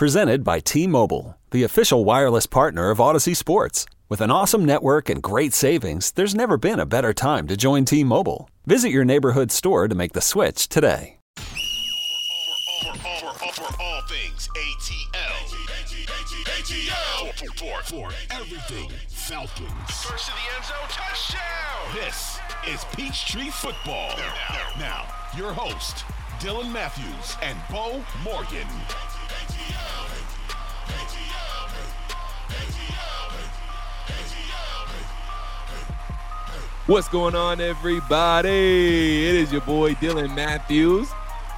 Presented by T-Mobile, the official wireless partner of Audacy Sports. With an awesome network and great savings, there's never been a better time to join T-Mobile. Visit your neighborhood store to make the switch today. For, all things ATL. For, for everything Falcons. First to the end zone, touchdown! This is Peachtree Football. Now, now, your host, Dylan Matthews and Bo Morgan. What's going on, everybody? It is your boy Dylan Matthews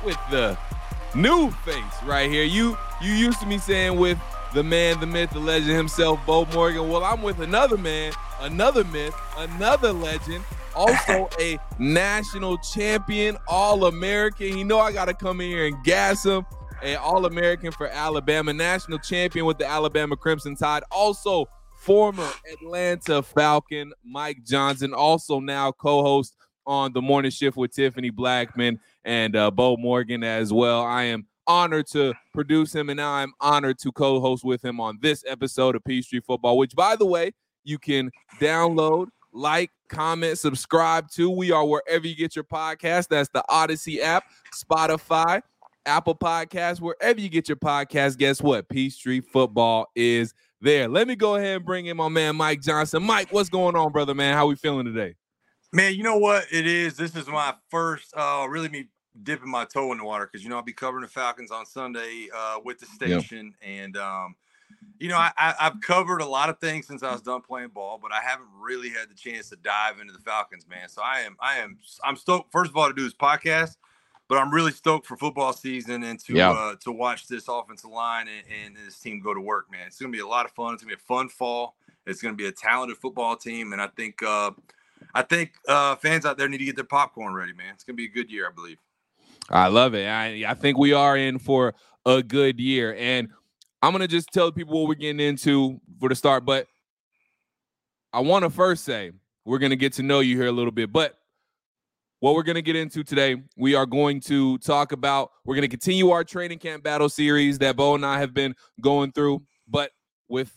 with the new face right here. You you used to me saying with the man, the myth, the legend himself, Bo Morgan. Well, I'm with another man, another myth, another legend, also a national champion, All American. You know I gotta come in here and gas him. A All American for Alabama, national champion with the Alabama Crimson Tide. Also former Atlanta Falcon, Mike Johnson, also now co-host on the morning shift with Tiffany Blackman and uh, Bo Morgan as well. I am honored to produce him, and now I'm honored to co-host with him on this episode of Peachtree Football, which, by the way, you can download, like, comment, subscribe to. We are wherever you get your podcast. That's the Audacy app, Spotify, Apple Podcasts, wherever you get your podcast. Guess what? Peachtree Football is there. Let me go ahead and bring in my man Mike Johnson. Mike, what's going on, brother? Man, how we feeling today? Man, you know what it is. This is my first, uh, really me dipping my toe in the water because you know I'll be covering the Falcons on Sunday uh, with the station, yep. and um, you know I, I, have covered a lot of things since I was done playing ball, but I haven't really had the chance to dive into the Falcons, man. So I am, I am, I'm stoked. First of all, to do this podcast, but I'm really stoked for football season and to yeah. uh, to watch this offensive line and, and, this team go to work, man. It's gonna be a lot of fun. It's gonna be a fun fall. It's gonna be a talented football team, and I think uh, I think uh, fans out there need to get their popcorn ready, man. It's gonna be a good year, I believe. I love it. I, I think we are in for a good year, and I'm gonna just tell people what we're getting into for the start. But I want to first say we're gonna get to know you here a little bit, but what we're going to get into today, we are going to talk about, we're going to continue our training camp battle series that Bo and I have been going through, but with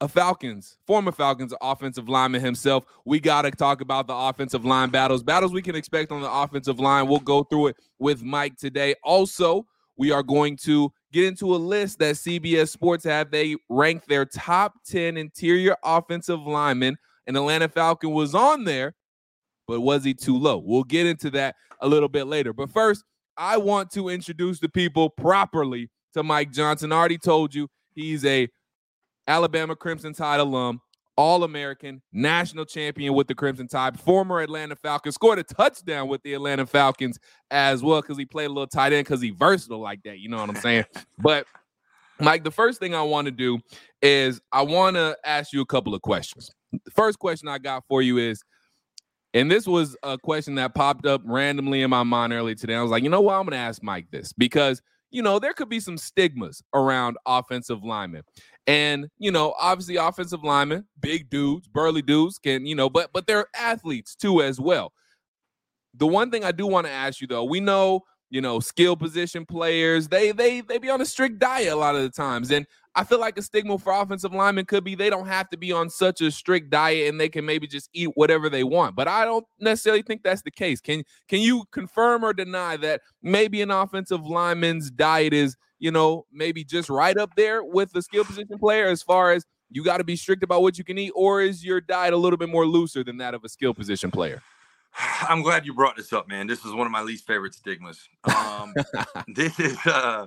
a Falcons, former Falcons offensive lineman himself, we got to talk about the offensive line battles, battles we can expect on the offensive line. We'll go through it with Mike today. Also, we are going to get into a list that CBS Sports have. They ranked their top 10 interior offensive linemen, and Atlanta Falcon was on there but was he too low? We'll get into that a little bit later. But first, I want to introduce the people properly to Mike Johnson. I already told you he's a Alabama Crimson Tide alum, All-American, national champion with the Crimson Tide, former Atlanta Falcons, scored a touchdown with the Atlanta Falcons as well because he played a little tight end because he versatile like that. You know what I'm saying? but Mike, the first thing I want to do is I want to ask you a couple of questions. The first question I got for you is and this was a question that popped up randomly in my mind early today. I was like, you know what? I'm going to ask Mike this because, you know, there could be some stigmas around offensive linemen. And, you know, obviously offensive linemen, big dudes, burly dudes can, you know, but but they're athletes too as well. The one thing I do want to ask you though, we know you know, skill position players. They they they be on a strict diet a lot of the times. And I feel like a stigma for offensive linemen could be they don't have to be on such a strict diet and they can maybe just eat whatever they want. But I don't necessarily think that's the case. Can can you confirm or deny that maybe an offensive lineman's diet is, you know, maybe just right up there with the skill position player as far as you got to be strict about what you can eat, or is your diet a little bit more looser than that of a skill position player? I'm glad you brought this up, man. This is one of my least favorite stigmas. Um, this is uh,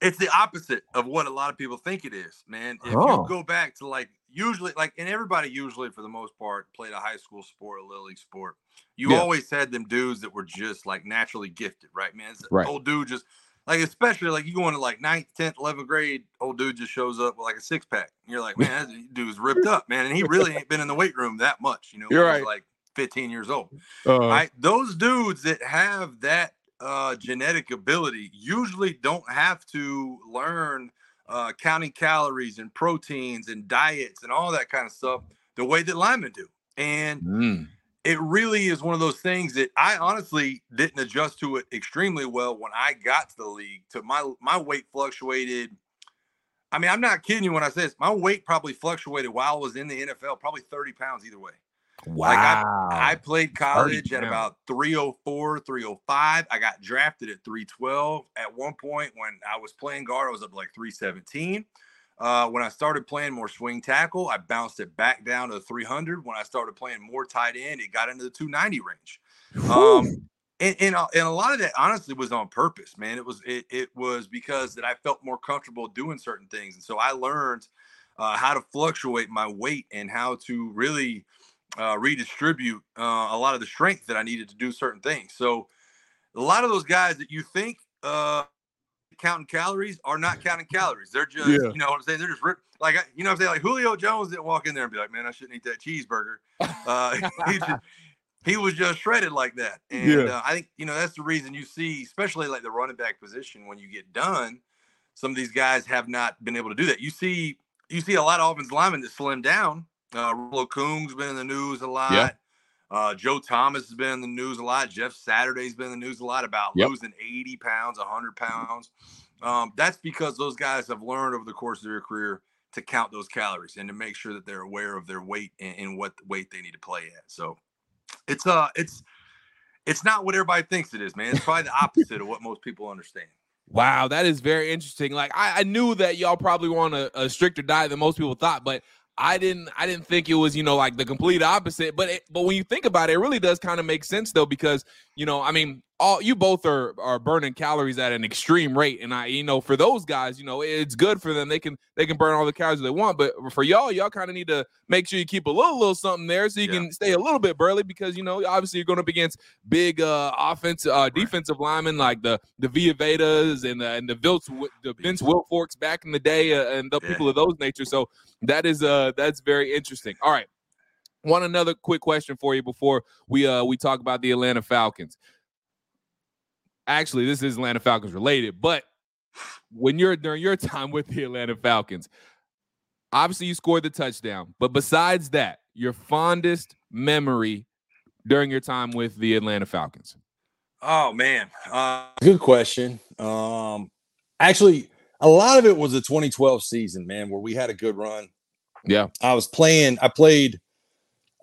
it's the opposite of what a lot of people think it is, man. If Oh. you go back to like usually, like, and everybody usually for the most part played a high school sport, a little league sport. You Yeah. always had them dudes that were just like naturally gifted, right, man? It's Right. Old dude just like, especially like you going to like ninth, tenth, eleventh grade, old dude just shows up with like a six pack. You're like, man, that dude's ripped up, man, and he really ain't been in the weight room that much, you know. You're right. Like 15 years old. Uh, Right? Those dudes that have that uh, genetic ability usually don't have to learn uh, counting calories and proteins and diets and all that kind of stuff the way that linemen do. And mm, it really is one of those things that I honestly didn't adjust to it extremely well when I got to the league. To my my weight fluctuated. I mean, I'm not kidding you when I say this. My weight probably fluctuated while I was in the NFL, probably 30 pounds either way. Like wow. I played college at about 304, 305. I got drafted at 312. At one point, when I was playing guard, I was up like 317. Uh, when I started playing more swing tackle, I bounced it back down to 300. When I started playing more tight end, it got into the 290 range. Um, and, and, a- and a lot of that honestly was on purpose, man. It was it, it was because that I felt more comfortable doing certain things, and so I learned uh, how to fluctuate my weight and how to really uh, redistribute uh, a lot of the strength that I needed to do certain things. So a lot of those guys that you think uh, counting calories are not counting calories. They're just, Yeah. you know what I'm saying? They're just rip, like, you know what I'm saying? Like Julio Jones didn't walk in there and be like, man, I shouldn't eat that cheeseburger. Uh, he, just, he was just shredded like that. And Yeah. uh, I think, you know, that's the reason you see, especially like the running back position, when you get done, some of these guys have not been able to do that. You see, you see a lot of offensive linemen that slim down. Uh, Rollo Coombs been in the news a lot. Uh, Joe Thomas has been in the news a lot. Jeff Saturday's been in the news a lot about Yep. losing 80 pounds, 100 pounds. Um, that's because those guys have learned over the course of their career to count those calories and to make sure that they're aware of their weight and, and what weight they need to play at. So it's uh it's it's not what everybody thinks it is, man. It's probably the opposite of what most people understand. Wow, that is very interesting. Like I, I knew that y'all probably want a, a stricter diet than most people thought, but I didn't I didn't think it was, you know, like the complete opposite. But it, but when you think about it, it really does kind of make sense though, because you know, I mean, all you both are are burning calories at an extreme rate. And I, you know, for those guys, you know, it's good for them. They can they can burn all the calories they want. But for y'all, y'all kind of need to make sure you keep a little little something there so you Yeah. can stay a little bit burly because you know, obviously you're going up against big uh offensive uh defensive linemen like the the Vita Veas and the and the Vince the Vince Wilforks back in the day uh, and the Yeah. people of those nature. So that is uh that's very interesting. All right. One another quick question for you before we uh we talk about the Atlanta Falcons. Actually, this is Atlanta Falcons related, but when you're during your time with the Atlanta Falcons, obviously you scored the touchdown, but besides that, your fondest memory during your time with the Atlanta Falcons. Oh man. Uh Good question. Um, actually, a lot of it was the 2012 season, man, where we had a good run. Yeah. I was playing. I played.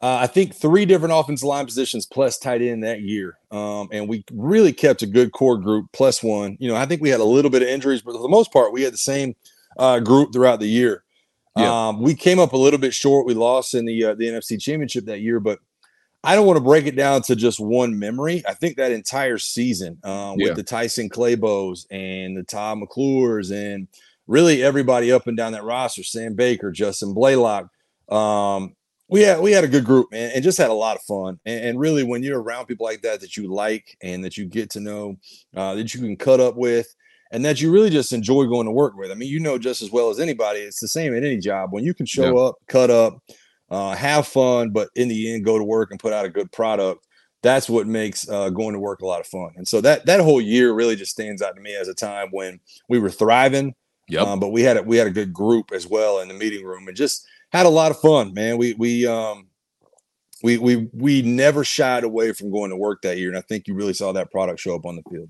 Uh, I think three different offensive line positions plus tight end that year, um, and we really kept a good core group plus one. You know, I think we had a little bit of injuries, but for the most part, we had the same uh, group throughout the year. Yeah. Um, we came up a little bit short. We lost in the uh, the NFC Championship that year, but I don't want to break it down to just one memory. I think that entire season uh, with Yeah. the Tyson Clabos and the Todd McClures and really everybody up and down that roster, Sam Baker, Justin Blalock. Um, we had we had a good group, man, and just had a lot of fun. And, and really, when you're around people like that that you like and that you get to know, uh, that you can cut up with, and that you really just enjoy going to work with. I mean, you know just as well as anybody, it's the same in any job. When you can show up, cut up, uh, have fun, but in the end, go to work and put out a good product. That's what makes uh, going to work a lot of fun. And so that that whole year really just stands out to me as a time when we were thriving, Yep. um, but we had a, we had a good group as well in the meeting room and just had a lot of fun, man. We we um we we we never shied away from going to work that year, and I think you really saw that product show up on the field.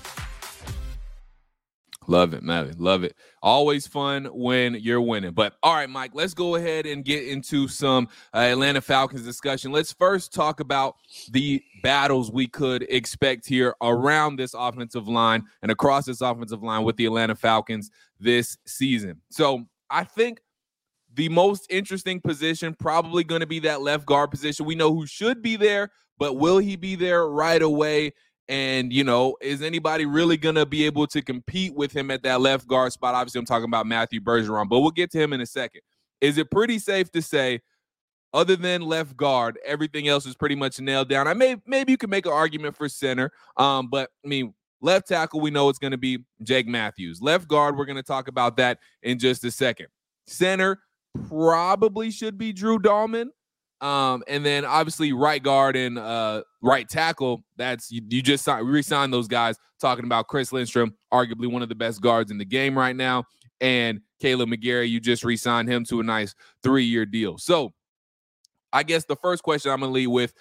Love it, man. Love it. Always fun when you're winning. But all right, Mike, let's go ahead and get into some uh, Atlanta Falcons discussion. Let's first talk about the battles we could expect here around this offensive line and across this offensive line with the Atlanta Falcons this season. So I think the most interesting position probably going to be that left guard position. We know who should be there, but will he be there right away? And, you know, is anybody really going to be able to compete with him at that left guard spot? Obviously, I'm talking about Matthew Bergeron, but we'll get to him in a second. Is it pretty safe to say, other than left guard, everything else is pretty much nailed down? I may maybe you can make an argument for center, um, but I mean, left tackle, we know it's going to be Jake Matthews. Left guard, we're going to talk about that in just a second. Center probably should be Drew Dalman. Um, and then obviously right guard and uh, right tackle. That's you, you just signed, re-signed those guys. Talking about Chris Lindstrom, arguably one of the best guards in the game right now, and Kaleb McGary. You just re-signed him to a nice three-year deal. So, I guess the first question I'm gonna lead with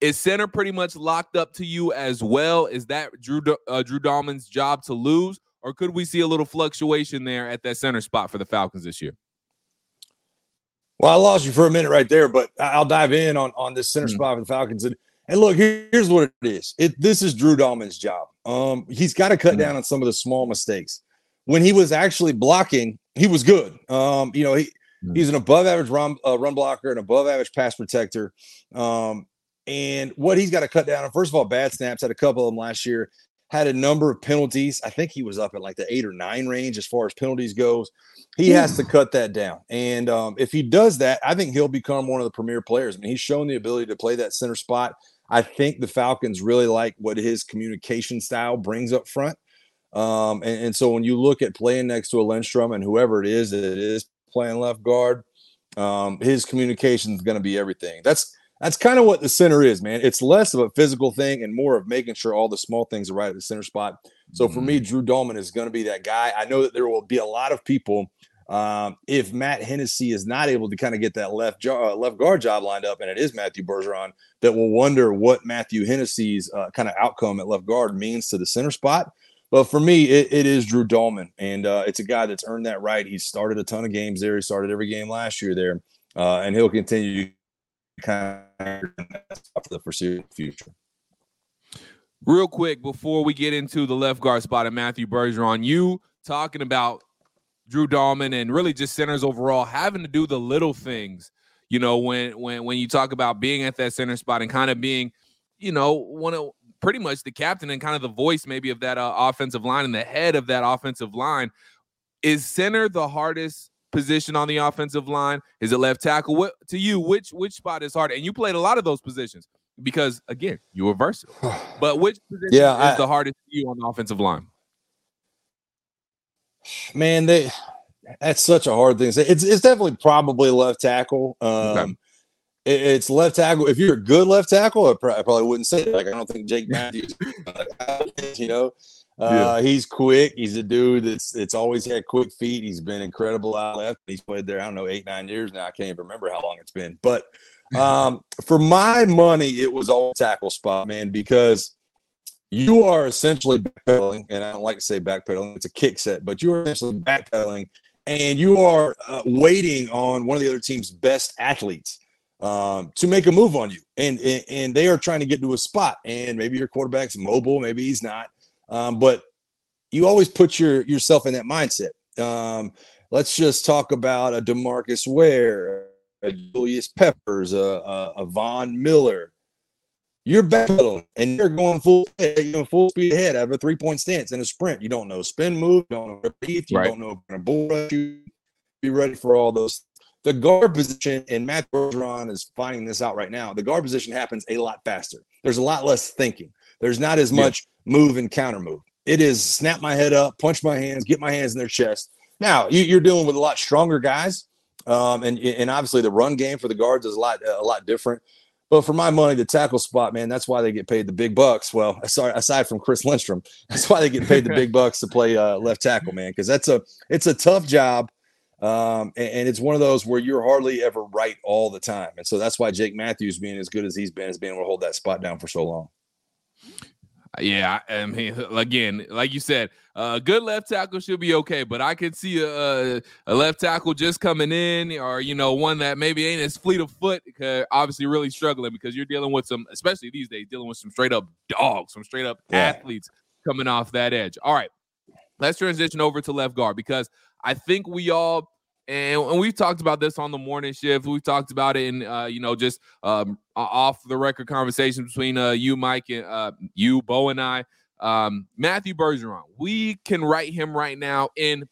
is center pretty much locked up to you as well? Is that Drew uh, Drew Dalman's job to lose, or could we see a little fluctuation there at that center spot for the Falcons this year? Well, I lost you for a minute right there, but I'll dive in on on this center mm-hmm. spot for the Falcons. And, and look, here, here's what it is. It this is Drew Dalman's job. Um, he's got to cut mm-hmm. down on some of the small mistakes. When he was actually blocking, he was good. Um, you know, he mm-hmm. he's an above average run uh, run blocker, an above average pass protector. Um, and what he's got to cut down on, first of all, bad snaps, had a couple of them last year had a number of penalties. I think he was up at like the eight or nine range as far as penalties goes. He has to cut that down. And um, if he does that, I think he'll become one of the premier players. I mean, he's shown the ability to play that center spot. I think the Falcons really like what his communication style brings up front. Um, and, and, so when you look at playing next to a Lindstrom and whoever it is that is playing left guard, um, his communication is going to be everything. That's that's kind of what the center is, man. It's less of a physical thing and more of making sure all the small things are right at the center spot. So for me, mm-hmm. Drew Dalman is going to be that guy. I know that there will be a lot of people um, if Matt Hennessy is not able to kind of get that left jo- uh, left guard job lined up, and it is Matthew Bergeron, that will wonder what Matthew Hennessy's uh, kind of outcome at left guard means to the center spot. But for me, it, it is Drew Dalman, and uh, it's a guy that's earned that right. He started a ton of games there. He started every game last year there, uh, and he'll continue kind of for the foreseeable future. Real quick, before we get into the left guard spot of Matthew Bergeron, you talking about Drew Dalman and really just centers overall having to do the little things. You know, when when when you talk about being at that center spot and kind of being, you know, one of pretty much the captain and kind of the voice maybe of that uh, offensive line and the head of that offensive line. Is center the hardest position on the offensive line? Is it left tackle? What to you? Which which spot is harder? And you played a lot of those positions because again, you were versatile. But which position yeah, is I, the hardest for you on the offensive line? Man, they that's such a hard thing. It's it's definitely probably left tackle. Um, okay. it, it's left tackle. If you're a good left tackle, I, probably wouldn't say it. like I don't think Jake Matthews, you know. Uh, He's quick. He's a dude that's it's always had quick feet. He's been incredible out left. He's played there, I don't know, eight, nine years now. I can't even remember how long it's been. But um, for my money, it was all tackle spot, man, because you are essentially backpedaling, and I don't like to say backpedaling, it's a kick set, but you are essentially backpedaling and you are uh, waiting on one of the other team's best athletes um, to make a move on you. And, and, and they are trying to get to a spot, and maybe your quarterback's mobile, maybe he's not. Um, but you always put your yourself in that mindset. Um, let's just talk about a DeMarcus Ware, a Julius Peppers, a, a, a Von Miller. you're backpedaling and you're going full you're full speed ahead out of a three point stance in a sprint. You don't know spin move, you don't know repeat, you right. don't know going to bull you. Be ready for all those. The guard position, and Matt Bergeron is finding this out right now. The guard position happens a lot faster. There's a lot less thinking. There's not as much. Move and counter move. It is snap my head up, punch my hands, get my hands in their chest. Now you, are dealing with a lot stronger guys, um, and and obviously the run game for the guards is a lot a lot different. But for my money, the tackle spot, man, that's why they get paid the big bucks. Well, sorry, aside from Chris Lindstrom, that's why they get paid the big bucks to play uh, left tackle, man, because that's a it's a tough job, um, and, and, it's one of those where you're hardly ever right all the time, and so that's why Jake Matthews, being as good as he's been, has been able to hold that spot down for so long. Yeah, I mean, again, like you said, a uh, good left tackle should be okay, but I could see a, a, left tackle just coming in, or you know, one that maybe ain't as fleet of foot, cuz obviously really struggling because you're dealing with some, especially these days, dealing with some straight up dogs, some straight up yeah. athletes coming off that edge. All right, let's transition over to left guard because I think we all and, and we've talked about this on the morning shift. We've talked about it in, uh, you know, just um, off the record conversations between uh, you, Mike, and uh, you, Bo, and I. Um, Matthew Bergeron, we can write him right now in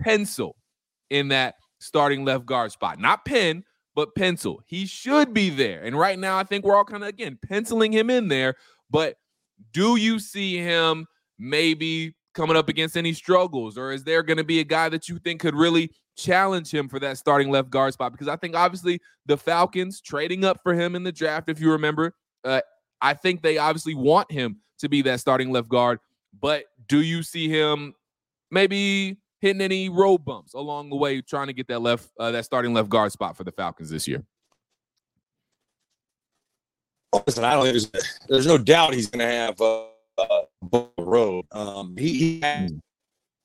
pencil in that starting left guard spot. Not pen, but pencil. He should be there. And right now, I think we're all kind of, again, penciling him in there. But do you see him maybe coming up against any struggles? Or is there going to be a guy that you think could really challenge him for that starting left guard spot? Because I think obviously the Falcons trading up for him in the draft, if you remember, uh, I think they obviously want him to be that starting left guard. But do you see him maybe hitting any road bumps along the way, trying to get that left, uh, that starting left guard spot for the Falcons this year? Listen, I don't there's, there's no doubt he's going to have uh, uh, road. Um, he he has, hmm.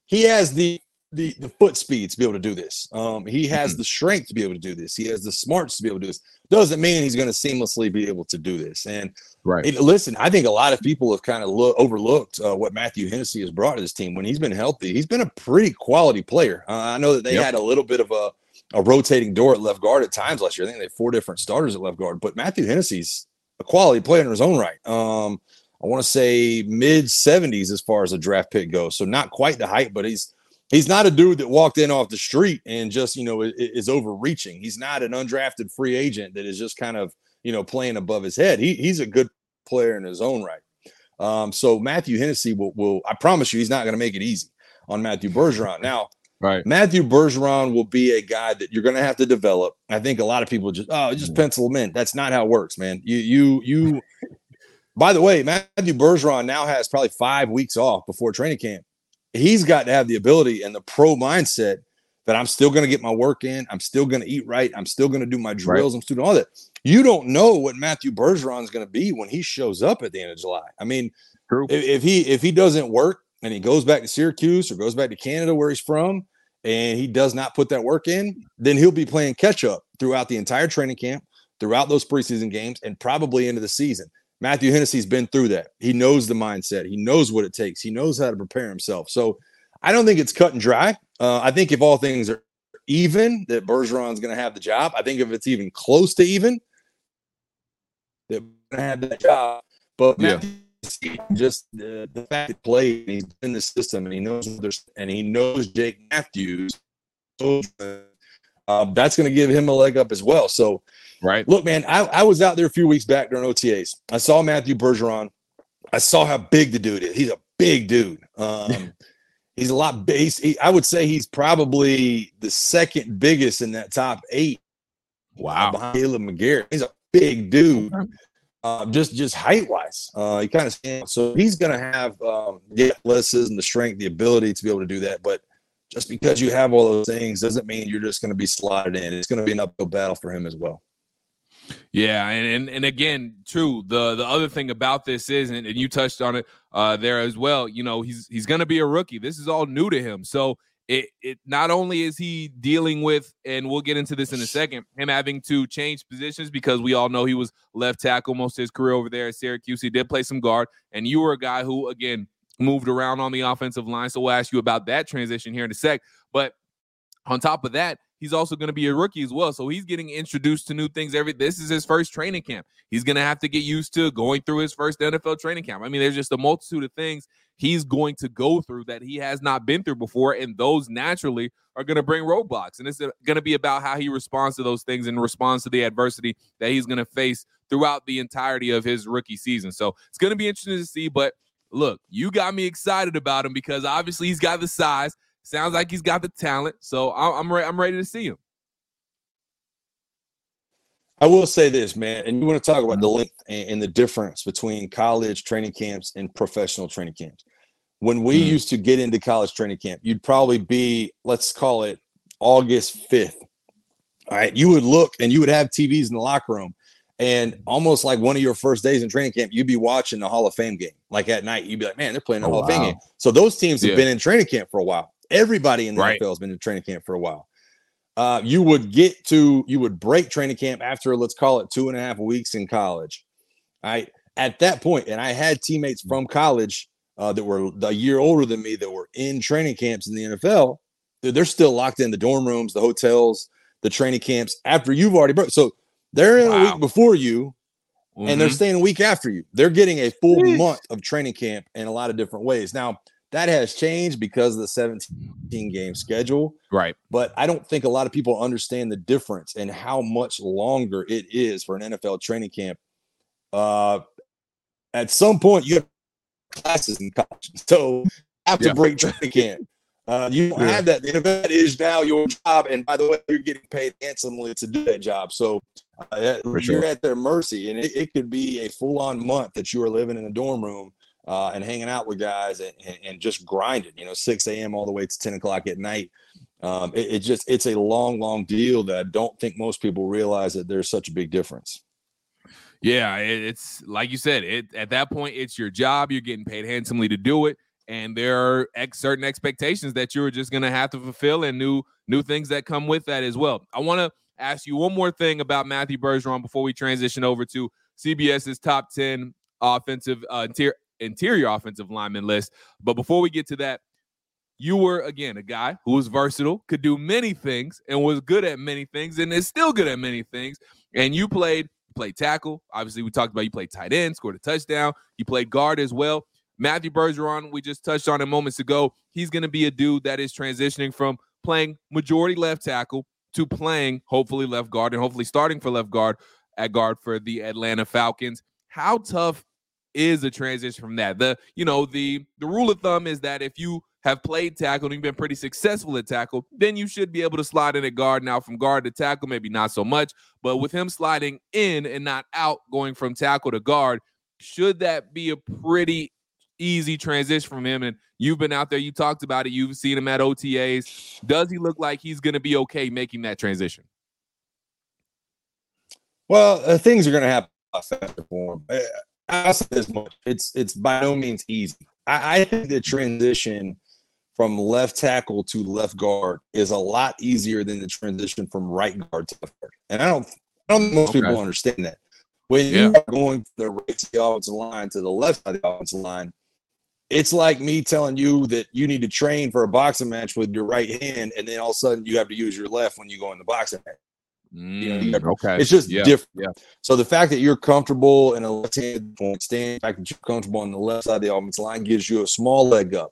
he has the the the foot speed to be able to do this. Um, he has mm-hmm. the strength to be able to do this. He has the smarts to be able to do this. Doesn't mean he's going to seamlessly be able to do this. And right, it, listen, I think a lot of people have kind of lo- overlooked uh, what Matthew Hennessy has brought to this team. When he's been healthy, he's been a pretty quality player. Uh, I know that they yep. had a little bit of a a rotating door at left guard at times last year. I think they had four different starters at left guard, but Matthew Hennessy's a quality player in his own right. Um, I want to say mid 70s as far as a draft pick goes. So not quite the height, but he's he's not a dude that walked in off the street and just you know is, is overreaching. He's not an undrafted free agent that is just kind of you know playing above his head. He, he's a good player in his own right. Um, so Matthew Hennessy will, will I promise you he's not going to make it easy on Matthew Bergeron. Now, right, Matthew Bergeron will be a guy that you're going to have to develop. I think a lot of people just oh just mm. pencil him in. That's not how it works, man. You you you. By the way, Matthew Bergeron now has probably five weeks off before training camp he's got to have the ability and the pro mindset that I'm still going to get my work in. I'm still going to eat right. I'm still going to do my drills. Right. I'm still doing all that. You don't know what Matthew Bergeron is going to be when he shows up at the end of July. I mean, if, if, he if he doesn't work and he goes back to Syracuse or goes back to Canada where he's from, and he does not put that work in, then he'll be playing catch up throughout the entire training camp, throughout those preseason games, and probably into the season. Matthew Hennessy's been through that. He knows the mindset. He knows what it takes. He knows how to prepare himself. So I don't think it's cut and dry. Uh, I think if all things are even, that Bergeron's going to have the job. I think if it's even close to even, that going to have that job. But yeah. just the, the fact that play he's in the system and he knows and he knows Jake Matthews, uh, that's going to give him a leg up as well. So Right. Look, man, I, I was out there a few weeks back during OTAs. I saw Matthew Bergeron. I saw how big the dude is. He's a big dude. Um, he's a lot big. He, I would say he's probably the second biggest in that top eight. Wow. Behind Kaleb McGary. He's a big dude. Uh, just just height wise, uh, he kind of so he's going to have um, the athleticism, the strength, the ability to be able to do that. But just because you have all those things doesn't mean you're just going to be slotted in. It's going to be an uphill battle for him as well. Yeah, and, and and again, too, The the other thing about this is, and, and you touched on it uh, there as well. You know, he's he's going to be a rookie. This is all new to him. So it it not only is he dealing with, and we'll get into this in a second, him having to change positions because we all know he was left tackle most of his career over there at Syracuse. He did play some guard, and you were a guy who again moved around on the offensive line. So we'll ask you about that transition here in a sec. But on top of that, he's also going to be a rookie as well. So he's getting introduced to new things every this is his first training camp. He's going to have to get used to going through his first NFL training camp. I mean, there's just a multitude of things he's going to go through that he has not been through before and those naturally are going to bring roadblocks. And it's uh, going to be about how he responds to those things and responds to the adversity that he's going to face throughout the entirety of his rookie season. So it's going to be interesting to see, but look, you got me excited about him because obviously he's got the size. Sounds like he's got the talent. So I'm re- I'm ready to see him. I will say this, man, and you want to talk about the length and, the difference between college training camps and professional training camps. When we mm used to get into college training camp, you'd probably be, let's call it August 5th. All right. You would look and you would have TVs in the locker room. And almost like one of your first days in training camp, you'd be watching the Hall of Fame game. Like at night, you'd be like, man, they're playing the oh, Hall of Fame game. So those teams have yeah. been in training camp for a while. Everybody in the right. NFL has been in training camp for a while. Uh, you would get to, you would break training camp after, let's call it two and a half weeks in college. All right. At that point, and I had teammates from college uh, that were a year older than me that were in training camps in the NFL. They're still locked in the dorm rooms, the hotels, the training camps after you've already broke. So they're in wow. a week before you, mm-hmm. and they're mm-hmm. staying a week after you. They're getting a full Jeez. month of training camp in a lot of different ways. Now, that has changed because of the 17 game schedule. Right. But I don't think a lot of people understand the difference and how much longer it is for an NFL training camp. Uh, at some point, you have classes in college. So after yeah. break training camp. Uh, you don't yeah. have that. That is now your job, and by the way, you're getting paid handsomely to do that job. So uh, you're sure. at their mercy, and it, it could be a full-on month that you are living in a dorm room uh, and hanging out with guys and, and, just grinding. You know, 6 a.m. all the way to 10 o'clock at night. Um, it, it just it's a long, long deal that I don't think most people realize that there's such a big difference. Yeah, it's like you said. It at that point, it's your job. You're getting paid handsomely to do it, and there are ex- certain expectations that you're just going to have to fulfill, and new new things that come with that as well. I want to ask you one more thing about Matthew Bergeron before we transition over to CBS's top ten offensive uh, interior interior offensive lineman list. But before we get to that, you were again a guy who was versatile, could do many things, and was good at many things, and is still good at many things. And you played played tackle. Obviously, we talked about you played tight end, scored a touchdown. You played guard as well. Matthew Bergeron, we just touched on him moments ago. He's going to be a dude that is transitioning from playing majority left tackle to playing hopefully left guard and hopefully starting for left guard at guard for the Atlanta Falcons. How tough is the transition from that? The you know the the rule of thumb is that if you have played tackle and you've been pretty successful at tackle, then you should be able to slide in at guard. Now, from guard to tackle, maybe not so much, but with him sliding in and not out, going from tackle to guard, should that be a pretty easy transition from him? And you've been out there, you talked about it, you've seen him at OTAs. Does he look like he's going to be okay making that transition? Well, uh, things are going to happen faster for him. Uh, I'll say this much: it's it's by no means easy. I, I think the transition from left tackle to left guard is a lot easier than the transition from right guard to left guard. And I don't, I don't think most okay. people understand that. When yeah. you are going from the right to the offensive line to the left side of the offensive line, it's like me telling you that you need to train for a boxing match with your right hand, and then all of a sudden you have to use your left when you go in the boxing match. Mm, you know, okay. It's just yeah. different. Yeah. So the fact that you're comfortable in a left-handed point stand, the fact that you're comfortable on the left side of the offensive line gives you a small leg up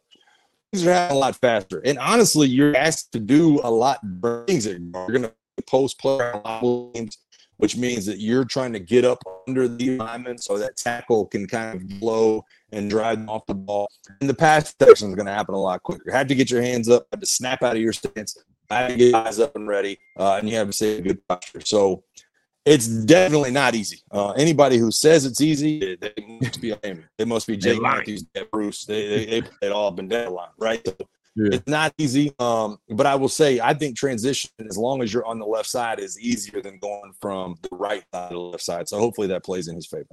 things are happening a lot faster. And honestly, you're asked to do a lot of things. You're going to post player a lot of games, which means that you're trying to get up under the alignment so that tackle can kind of blow and drive off the ball. In the pass protection is going to happen a lot quicker. You have to get your hands up, have to snap out of your stance, have to get eyes up and ready, uh, and you have to say a good posture. So it's definitely not easy. Uh, anybody who says it's easy, they, must be. They must be Jake Matthews, Bruce. They they, they all been and down the line, right? So yeah. It's not easy. Um, but I will say, I think transition, as long as you're on the left side, is easier than going from the right side to the left side. So hopefully that plays in his favor.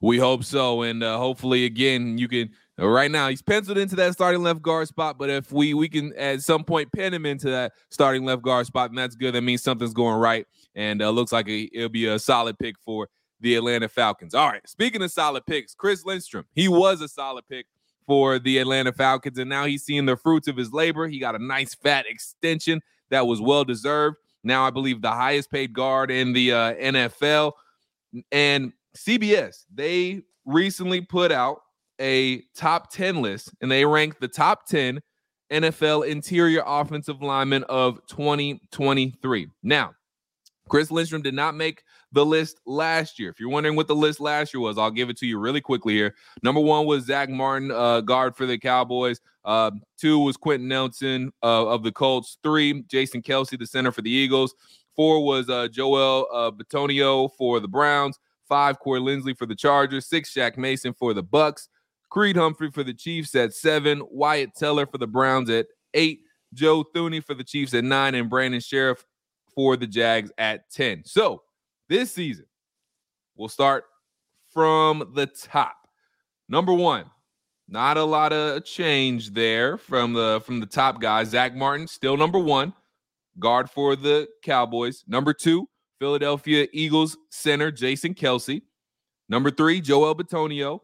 We hope so, and uh, hopefully, again, you can. Uh, right now, he's penciled into that starting left guard spot, but if we we can at some point pin him into that starting left guard spot, and that's good. That means something's going right and uh, looks like a, it'll be a solid pick for the Atlanta Falcons. All right, speaking of solid picks, Chris Lindstrom, he was a solid pick for the Atlanta Falcons, and now he's seeing the fruits of his labor. He got a nice fat extension that was well deserved. Now, I believe the highest paid guard in the uh, NFL. And CBS, they recently put out a top 10 list and they ranked the top 10 NFL interior offensive linemen of 2023. Now, Chris Lindstrom did not make the list last year. If you're wondering what the list last year was, I'll give it to you really quickly here. Number one was Zack Martin, uh, guard for the Cowboys. Uh, two was Quenton Nelson uh, of the Colts. Three, Jason Kelce, the center for the Eagles. Four was uh, Joel uh, Bitonio for the Browns. Five, Corey Linsley for the Chargers. Six, Shaq Mason for the Bucks. Creed Humphrey for the Chiefs at seven. Wyatt Teller for the Browns at eight. Joe Thuney for the Chiefs at nine. And Brandon Scherff for the Jags at 10. So this season, we'll start from the top. Number one, not a lot of change there from the from the top guys. Zack Martin still number one, guard for the Cowboys. Number two, Philadelphia Eagles center Jason Kelce. Number three, Joel Bitonio,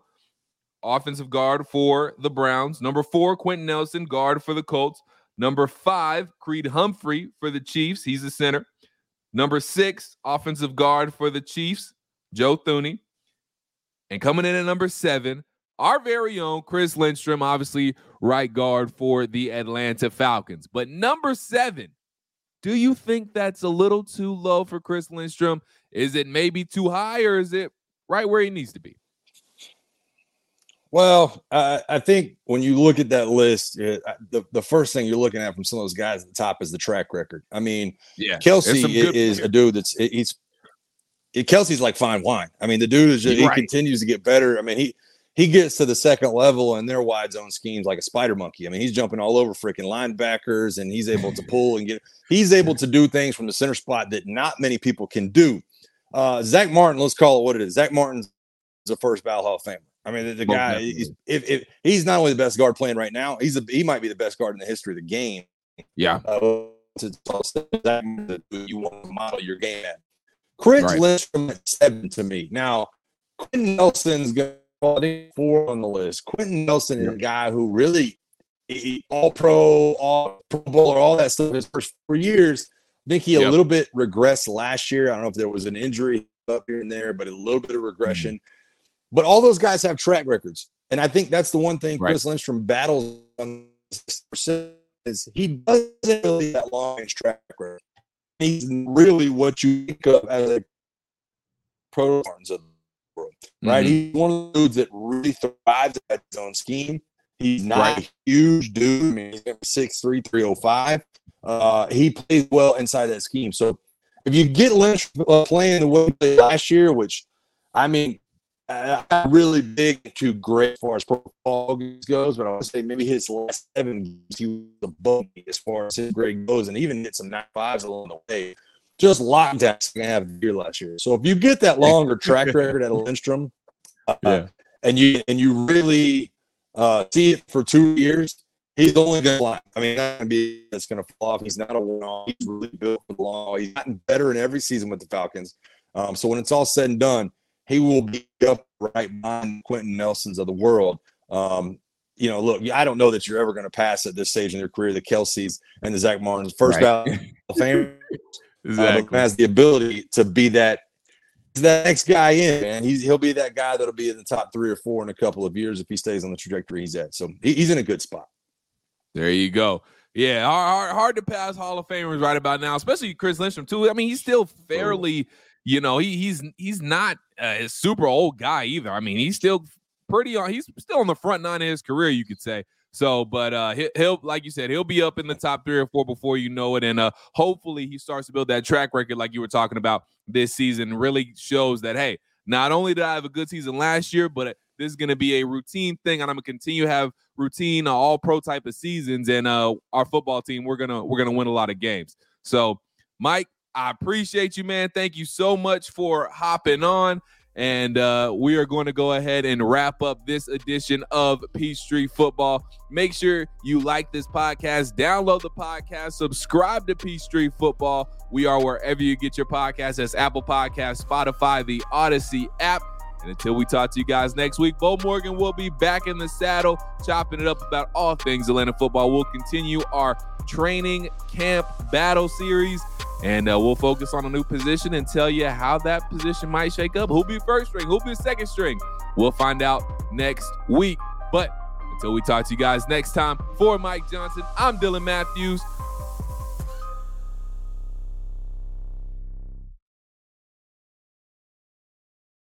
offensive guard for the Browns. Number four, Quenton Nelson, guard for the Colts. Number five, Creed Humphrey for the Chiefs. He's the center. Number six, offensive guard for the Chiefs, Joe Thuney. And coming in at number seven, our very own Chris Lindstrom, obviously right guard for the Atlanta Falcons. But number seven, do you think that's a little too low for Chris Lindstrom? Is it maybe too high or is it right where he needs to be? Well, uh, I think when you look at that list, uh, the, the first thing you're looking at from some of those guys at the top is the track record. I mean, yeah, Kelce is, a dude that's he's Kelce's like fine wine. I mean, the dude is just, right. he continues to get better. I mean, he he gets to the second level and their wide zone schemes like a spider monkey. I mean, he's jumping all over freaking linebackers and he's able to pull and get he's able to do things from the center spot that not many people can do. Uh, Zack Martin, let's call it what it is. Zack Martin's a first ballot Hall of Famer. I mean, the, the guy, he's, if, if, he's not only the best guard playing right now, he's a, he might be the best guard in the history of the game. Yeah. Uh, you want to model your game at. Chris right. Lindstrom seven to me. Now, Quenton Nelson's going four on the list. Quenton Nelson is a guy who really he, all pro, all pro bowler, all that stuff his first four years. I think he yep. a little bit regressed last year. I don't know if there was an injury up here and there, but a little bit of regression. Mm-hmm. But all those guys have track records. And I think that's the one thing right. Chris Lindstrom battles on is he doesn't really that long track record. He's really what you think of as a pro of world, right? Mm-hmm. He's one of the dudes that really thrives at his own scheme. He's not right. a huge dude. I mean, he's 6'3", 305. Uh, he plays well inside that scheme. So if you get Lynch uh, playing the way he played last year, which I mean, I'm really big to great as far as football goes, but I would say maybe his last seven games he was above me as far as his grade goes, and even hit some nine fives along the way. Just lockdown second half of the year last year. So if you get that longer track record at Lindstrom, uh, yeah. and you and you really uh, see it for two years, he's only going to fly. I mean, not going to be that's going to fall off. He's not a one-off. He's really built for the long. He's gotten better in every season with the Falcons. Um, so when it's all said and done he will be up right behind Quenton Nelsons of the world. Um, you know, look, I don't know that you're ever going to pass at this stage in your career the Kelces and the Zack Martins. First right. of fame exactly. uh, has the ability to be that that next guy in, man. He's he'll be that guy that'll be in the top three or four in a couple of years if he stays on the trajectory he's at. So he, he's in a good spot. There you go. Yeah, hard, hard, to pass Hall of Famers right about now, especially Chris Lindstrom too. I mean, he's still fairly you know, he, he's he's not a super old guy either. I mean, he's still pretty on. He's still on the front nine of his career, you could say. So, but uh, he, will like you said, he'll be up in the top three or four before you know it, and uh, hopefully he starts to build that track record like you were talking about this season. Really shows that hey, not only did I have a good season last year, but this is going to be a routine thing, and I'm going to continue to have routine uh, all pro type of seasons. And uh, our football team, we're gonna we're gonna win a lot of games. So, Mike, I appreciate you, man. Thank you so much for hopping on. And uh, we are going to go ahead and wrap up this edition of Peachtree Football. Make sure you like this podcast, download the podcast, subscribe to Peachtree Football. We are wherever you get your podcast. That's Apple Podcasts, Spotify, the Audacy app. And until we talk to you guys next week, Bo Morgan will be back in the saddle, chopping it up about all things Atlanta football. We'll continue our training camp battle series, and uh, we'll focus on a new position and tell you how that position might shake up. Who'll be first string? Who'll be second string? We'll find out next week. But until we talk to you guys next time, for Mike Johnson, I'm Dylan Matthews.